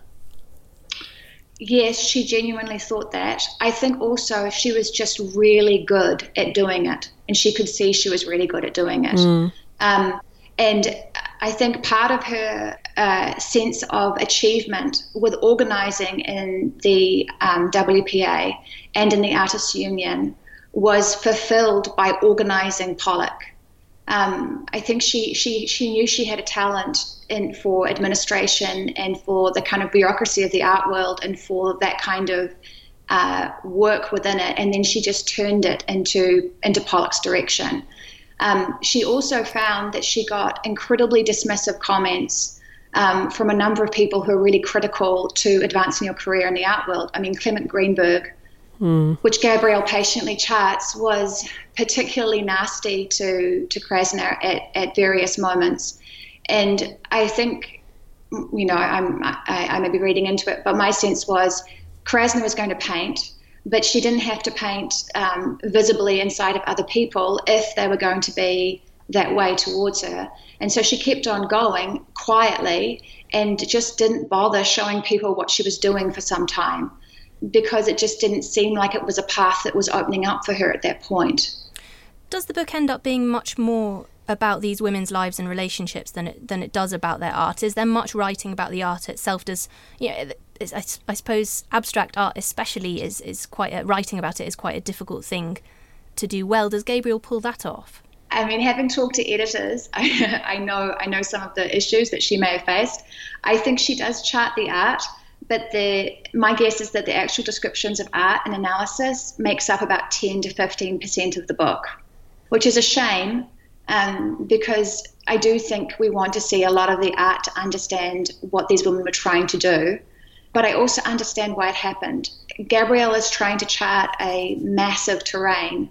Yes, she genuinely thought that. I think also she was just really good at doing it, and she could see she was really good at doing it. Mm. Um, and I think part of her uh, sense of achievement with organising in the um, WPA and in the Artists Union was fulfilled by organising Pollock. Um, I think she, she, she knew she had a talent in, for administration and for the kind of bureaucracy of the art world and for that kind of uh, work within it. And then she just turned it into, into Pollock's direction. Um, she also found that she got incredibly dismissive comments um, from a number of people who are really critical to advancing your career in the art world. I mean, Clement Greenberg, mm. which Gabrielle patiently charts, was particularly nasty to, to Krasner at, at various moments. And I think, you know, I'm, I, I may be reading into it, but my sense was Krasner was going to paint but she didn't have to paint um, visibly inside of other people if they were going to be that way towards her. And so she kept on going quietly and just didn't bother showing people what she was doing for some time because it just didn't seem like it was a path that was opening up for her at that point. Does the book end up being much more about these women's lives and relationships than it than it does about their art? Is there much writing about the art itself? Does you know, I, I suppose abstract art, especially, is is quite a, writing about it is quite a difficult thing to do well. Does Gabriel pull that off? I mean, having talked to editors, I, I know I know some of the issues that she may have faced. I think she does chart the art, but the my guess is that the actual descriptions of art and analysis makes up about 10 to 15 percent of the book, which is a shame um, because I do think we want to see a lot of the art to understand what these women were trying to do but I also understand why it happened. Gabrielle is trying to chart a massive terrain,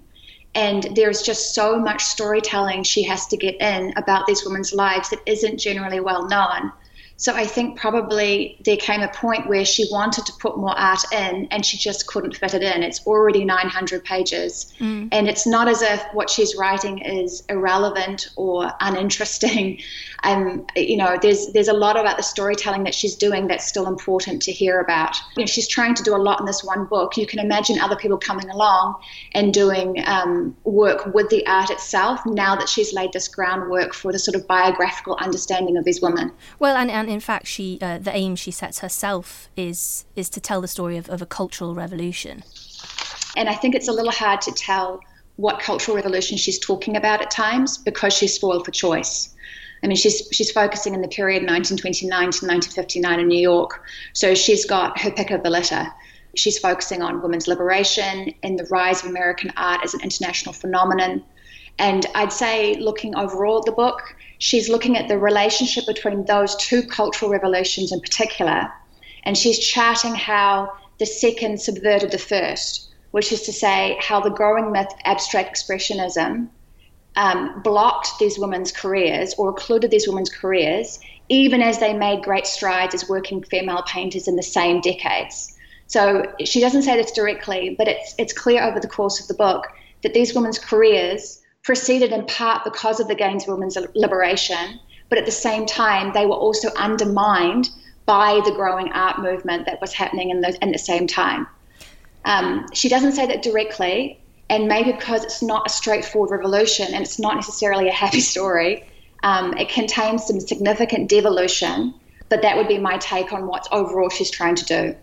and there's just so much storytelling she has to get in about these women's lives that isn't generally well known. So I think probably there came a point where she wanted to put more art in and she just couldn't fit it in. It's already 900 pages. Mm. And it's not as if what she's writing is irrelevant or uninteresting. Um, you know, there's there's a lot about the storytelling that she's doing that's still important to hear about. You know, she's trying to do a lot in this one book. You can imagine other people coming along and doing um, work with the art itself now that she's laid this groundwork for the sort of biographical understanding of these women. Well, and, and in fact, she uh, the aim she sets herself is is to tell the story of, of a cultural revolution. And I think it's a little hard to tell what cultural revolution she's talking about at times because she's spoiled for choice. I mean, she's she's focusing in the period 1929 to 1959 in New York, so she's got her pick of the litter. she's focusing on women's liberation and the rise of American art as an international phenomenon. And I'd say, looking overall at the book, she's looking at the relationship between those two cultural revolutions in particular. And she's charting how the second subverted the first, which is to say, how the growing myth abstract expressionism um, blocked these women's careers or occluded these women's careers, even as they made great strides as working female painters in the same decades. So she doesn't say this directly, but it's, it's clear over the course of the book that these women's careers proceeded in part because of the gains of women's liberation, but at the same time, they were also undermined by the growing art movement that was happening in the, in the same time. Um, she doesn't say that directly, and maybe because it's not a straightforward revolution and it's not necessarily a happy story, um, it contains some significant devolution, but that would be my take on what overall she's trying to do.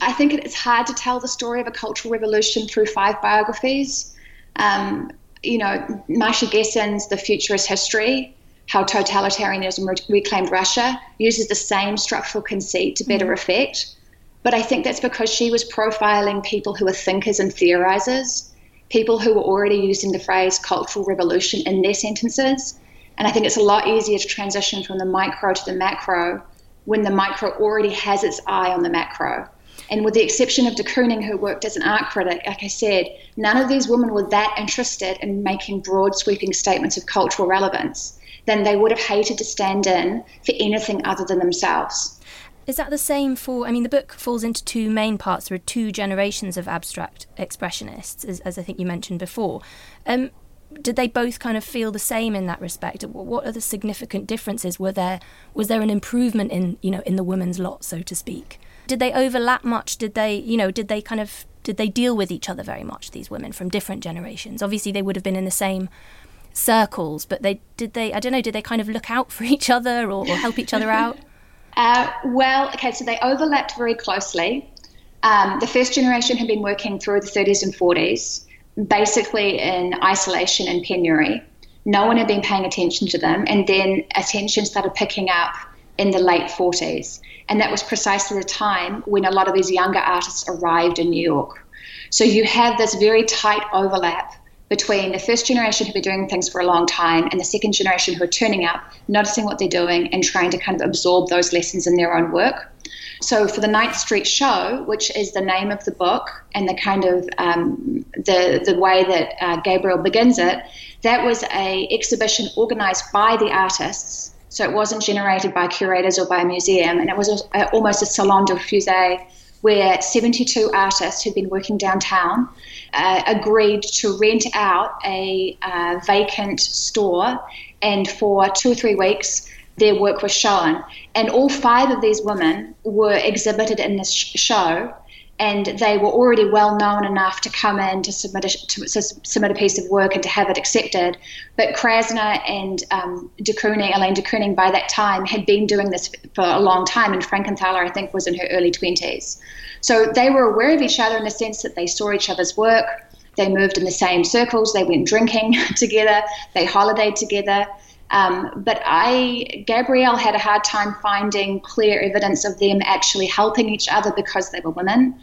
I think it's hard to tell the story of a cultural revolution through five biographies. Um, you know, Masha Gessen's The Future is History, How Totalitarianism Reclaimed Russia, uses the same structural conceit to better mm-hmm. effect. But I think that's because she was profiling people who are thinkers and theorizers, people who were already using the phrase cultural revolution in their sentences. And I think it's a lot easier to transition from the micro to the macro when the micro already has its eye on the macro. And with the exception of de Kooning, who worked as an art critic, like I said, none of these women were that interested in making broad, sweeping statements of cultural relevance. Then they would have hated to stand in for anything other than themselves. Is that the same for? I mean, the book falls into two main parts. There are two generations of abstract expressionists, as, as I think you mentioned before. Um, did they both kind of feel the same in that respect? What are the significant differences? Were there was there an improvement in you know in the women's lot, so to speak? Did they overlap much? Did they you know did they kind of did they deal with each other very much? These women from different generations. Obviously, they would have been in the same circles, but they did they I don't know did they kind of look out for each other or, or help each other out? Uh, well, okay, so they overlapped very closely. Um, the first generation had been working through the 30s and 40s, basically in isolation and penury. No one had been paying attention to them, and then attention started picking up in the late 40s. And that was precisely the time when a lot of these younger artists arrived in New York. So you have this very tight overlap between the first generation who've been doing things for a long time and the second generation who are turning up, noticing what they're doing, and trying to kind of absorb those lessons in their own work. So for the Ninth Street Show, which is the name of the book and the kind of um, the the way that uh, Gabriel begins it, that was a exhibition organized by the artists. So it wasn't generated by curators or by a museum, and it was a, almost a salon des refusés where 72 artists who'd been working downtown uh, agreed to rent out a uh, vacant store, and for two or three weeks, their work was shown. And all five of these women were exhibited in this sh- show, and they were already well known enough to come in to submit a, to, to submit a piece of work and to have it accepted. But Krasner and um, de Kooning, Elaine de Kooning, by that time had been doing this for a long time, and Frankenthaler, I think, was in her early 20s. So they were aware of each other in the sense that they saw each other's work. They moved in the same circles. They went drinking together. They holidayed together. Um, but I, Gabrielle had a hard time finding clear evidence of them actually helping each other because they were women.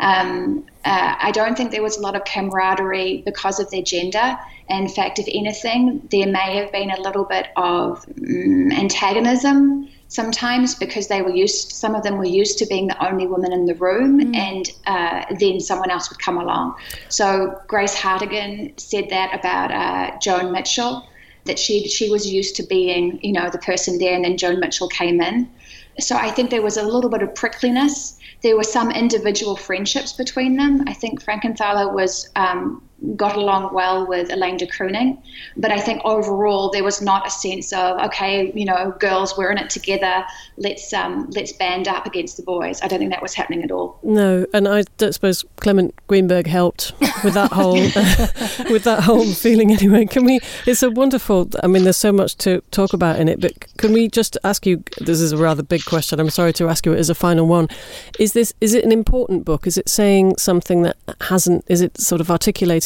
Um, uh, I don't think there was a lot of camaraderie because of their gender. In fact, if anything, there may have been a little bit of um, antagonism sometimes because they were used some of them were used to being the only woman in the room mm. and uh, then someone else would come along so grace hartigan said that about uh, joan mitchell that she she was used to being you know the person there and then joan mitchell came in. So i think there was a little bit of prickliness. There were some individual friendships between them. I think frankenthaler was um, got along well with Elaine de Kooning. But I think overall there was not a sense of, okay, you know, girls, we're in it together. Let's um, let's band up against the boys. I don't think that was happening at all. No, and I don't suppose Clement Greenberg helped with that whole with that whole feeling. Anyway, can we? It's a wonderful. I mean, there's so much to talk about in it, but can we just ask you? This is a rather big question. I'm sorry to ask you it as a final one. Is this is it an important book? Is it saying something that hasn't? Is it sort of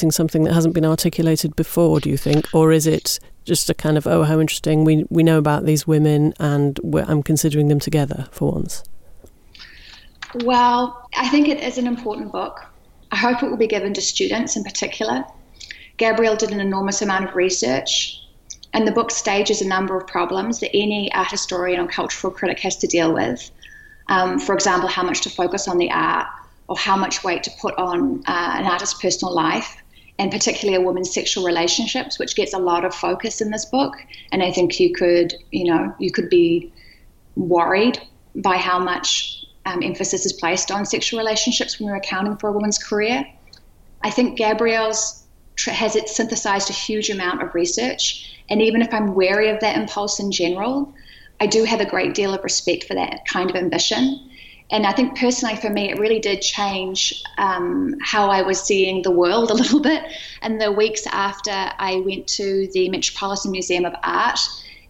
articulating something that hasn't been articulated before? Do you think, or is it just a kind of oh how interesting we we know about these women and I'm considering them together for once? Well, I think it is an important book. I hope it will be given to students in particular. Gabrielle did an enormous amount of research, and the book stages a number of problems that any art historian or cultural critic has to deal with. Um, for example, how much to focus on the art, or how much weight to put on uh, an artist's personal life, and particularly a woman's sexual relationships, which gets a lot of focus in this book. And I think you could, you know, you could be worried by how much um, emphasis is placed on sexual relationships when we're accounting for a woman's career. I think Gabrielle's has it synthesized a huge amount of research, and even if I'm wary of that impulse in general, I do have a great deal of respect for that kind of ambition. And I think personally, for me, it really did change um, how I was seeing the world a little bit. And the weeks after I went to the Metropolitan Museum of Art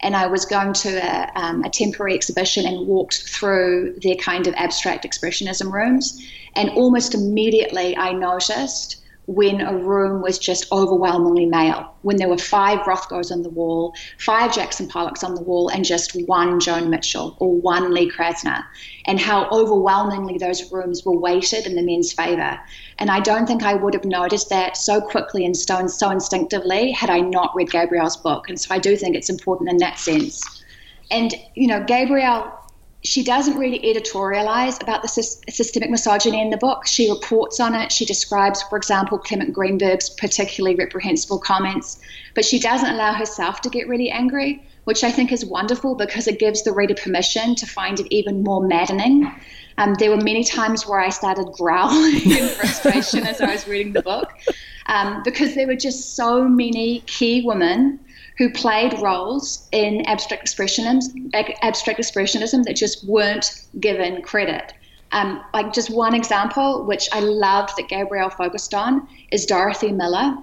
and I was going to a, um, a, temporary exhibition and walked through their kind of abstract expressionism rooms. And almost immediately I noticed when a room was just overwhelmingly male, when there were five Rothkos on the wall, five Jackson Pollocks on the wall, and just one Joan Mitchell or one Lee Krasner, and how overwhelmingly those rooms were weighted in the men's favour. And I don't think I would have noticed that so quickly and so, so instinctively had I not read Gabrielle's book. And so I do think it's important in that sense. And, you know, Gabrielle she doesn't really editorialize about the systemic misogyny in the book. She reports on it. She describes, for example, Clement Greenberg's particularly reprehensible comments, but she doesn't allow herself to get really angry, which I think is wonderful because it gives the reader permission to find it even more maddening. Um, there were many times where I started growling in frustration as I was reading the book um, because there were just so many key women who played roles in abstract expressionism, abstract expressionism that just weren't given credit. Um, like just one example, which I loved that Gabrielle focused on, is Dorothy Miller.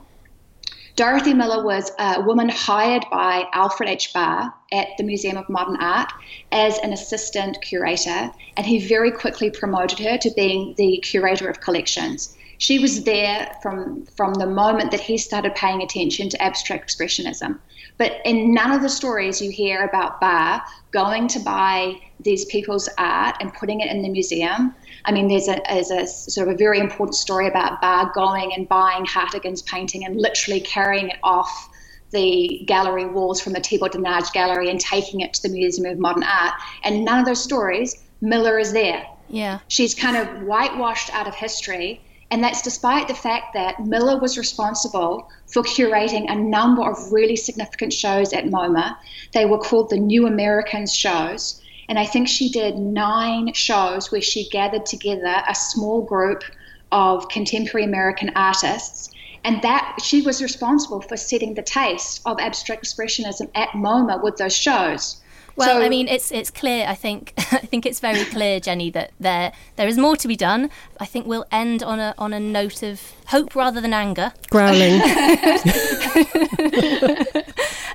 Dorothy Miller was a woman hired by Alfred H. Barr at the Museum of Modern Art as an assistant curator, and he very quickly promoted her to being the curator of collections. She was there from, from the moment that he started paying attention to abstract expressionism. But in none of the stories you hear about Barr going to buy these people's art and putting it in the museum. I mean, there's a, there's a sort of a very important story about Barr going and buying Hartigan's painting and literally carrying it off the gallery walls from the Tibor de Nagy gallery and taking it to the Museum of Modern Art. And none of those stories, Miller is there. Yeah. She's kind of whitewashed out of history and that's despite the fact that Miller was responsible for curating a number of really significant shows at MoMA. They were called the New Americans shows. And I think she did nine shows where she gathered together a small group of contemporary American artists. And that she was responsible for setting the taste of abstract expressionism at MoMA with those shows. Well, So- I mean, it's it's clear. I think I think it's very clear, Jenny, that there there is more to be done. I think we'll end on a on a note of hope rather than anger. Growling.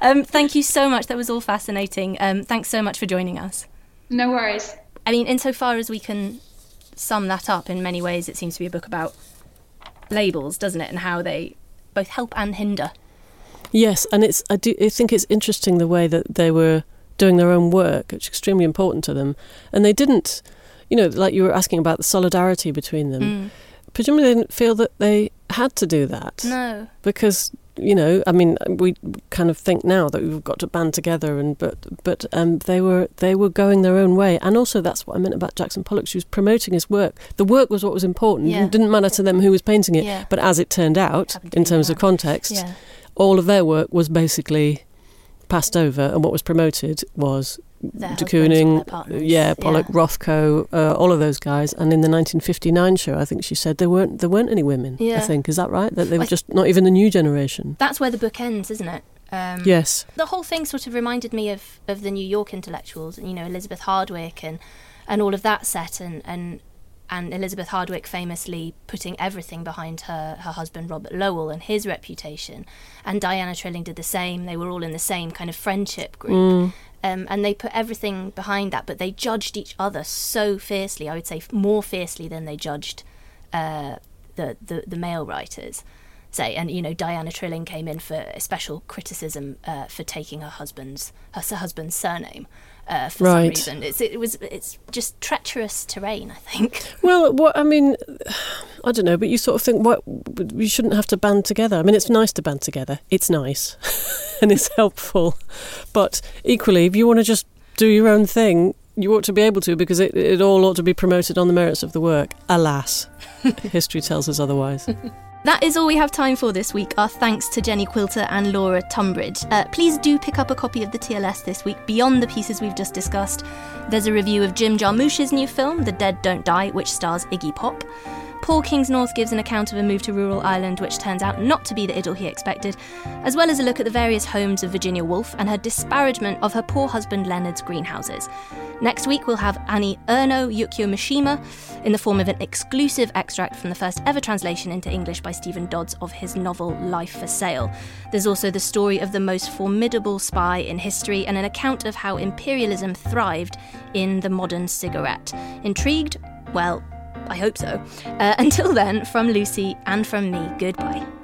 Um, thank you so much. That was all fascinating. Um, thanks so much for joining us. No worries. I mean, insofar as we can sum that up, in many ways, it seems to be a book about labels, doesn't it, and how they both help and hinder. Yes, and it's I do I think it's interesting the way that they were doing their own work, which is extremely important to them, and they didn't, you know, like you were asking about the solidarity between them. Mm. Presumably, they didn't feel that they had to do that No. because you know, I mean, we kind of think now that we've got to band together, and but but um, they were they were going their own way, and also that's what I meant about Jackson Pollock. She was promoting his work. The work was what was important. Yeah. It didn't matter to them who was painting it. Yeah. But as it turned out, to in terms of context, Yeah. all of their work was basically passed over, and what was promoted was de husbands or their Kooning, yeah, Pollock, Rothko, uh, all of those guys. And in the 1959 show, I think she said there weren't there weren't any women. Yeah. I think is that right? That they were just not even the new generation. That's where the book ends, isn't it? Um, Yes. the whole thing sort of reminded me of, of the New York intellectuals, and you know Elizabeth Hardwick and and all of that set, and and and Elizabeth Hardwick famously putting everything behind her her husband Robert Lowell and his reputation, and Diana Trilling did the same. They were all in the same kind of friendship group. Um, and they put everything behind that, but they judged each other so fiercely. I would say more fiercely than they judged uh, the, the the male writers say and you know Diana Trilling came in for a special criticism uh, for taking her husband's her s- husband's surname uh, for Right. some reason. It's, it was it's just treacherous terrain, I think. Well, what I mean, I don't know, but you sort of think, what we shouldn't have to band together. I mean, it's nice to band together. It's nice, and it's helpful. But equally, if you want to just do your own thing, you ought to be able to because it, it all ought to be promoted on the merits of the work. Alas, history tells us otherwise. That is all we have time for this week. Our thanks to Jenny Quilter and Laura Tunbridge. Uh, please do pick up a copy of the TLS this week beyond the pieces we've just discussed. There's a review of Jim Jarmusch's new film, The Dead Don't Die, which stars Iggy Pop. Paul Kingsnorth gives an account of a move to rural Ireland, which turns out not to be the idyll he expected, as well as a look at the various homes of Virginia Woolf and her disparagement of her poor husband Leonard's greenhouses. Next week, we'll have Annie Ernaux Yukio Mishima in the form of an exclusive extract from the first ever translation into English by Stephen Dodds of his novel Life for Sale. There's also the story of the most formidable spy in history and an account of how imperialism thrived in the modern cigarette. Intrigued? Well, I hope so. Uh, until then, from Lucy and from me, goodbye.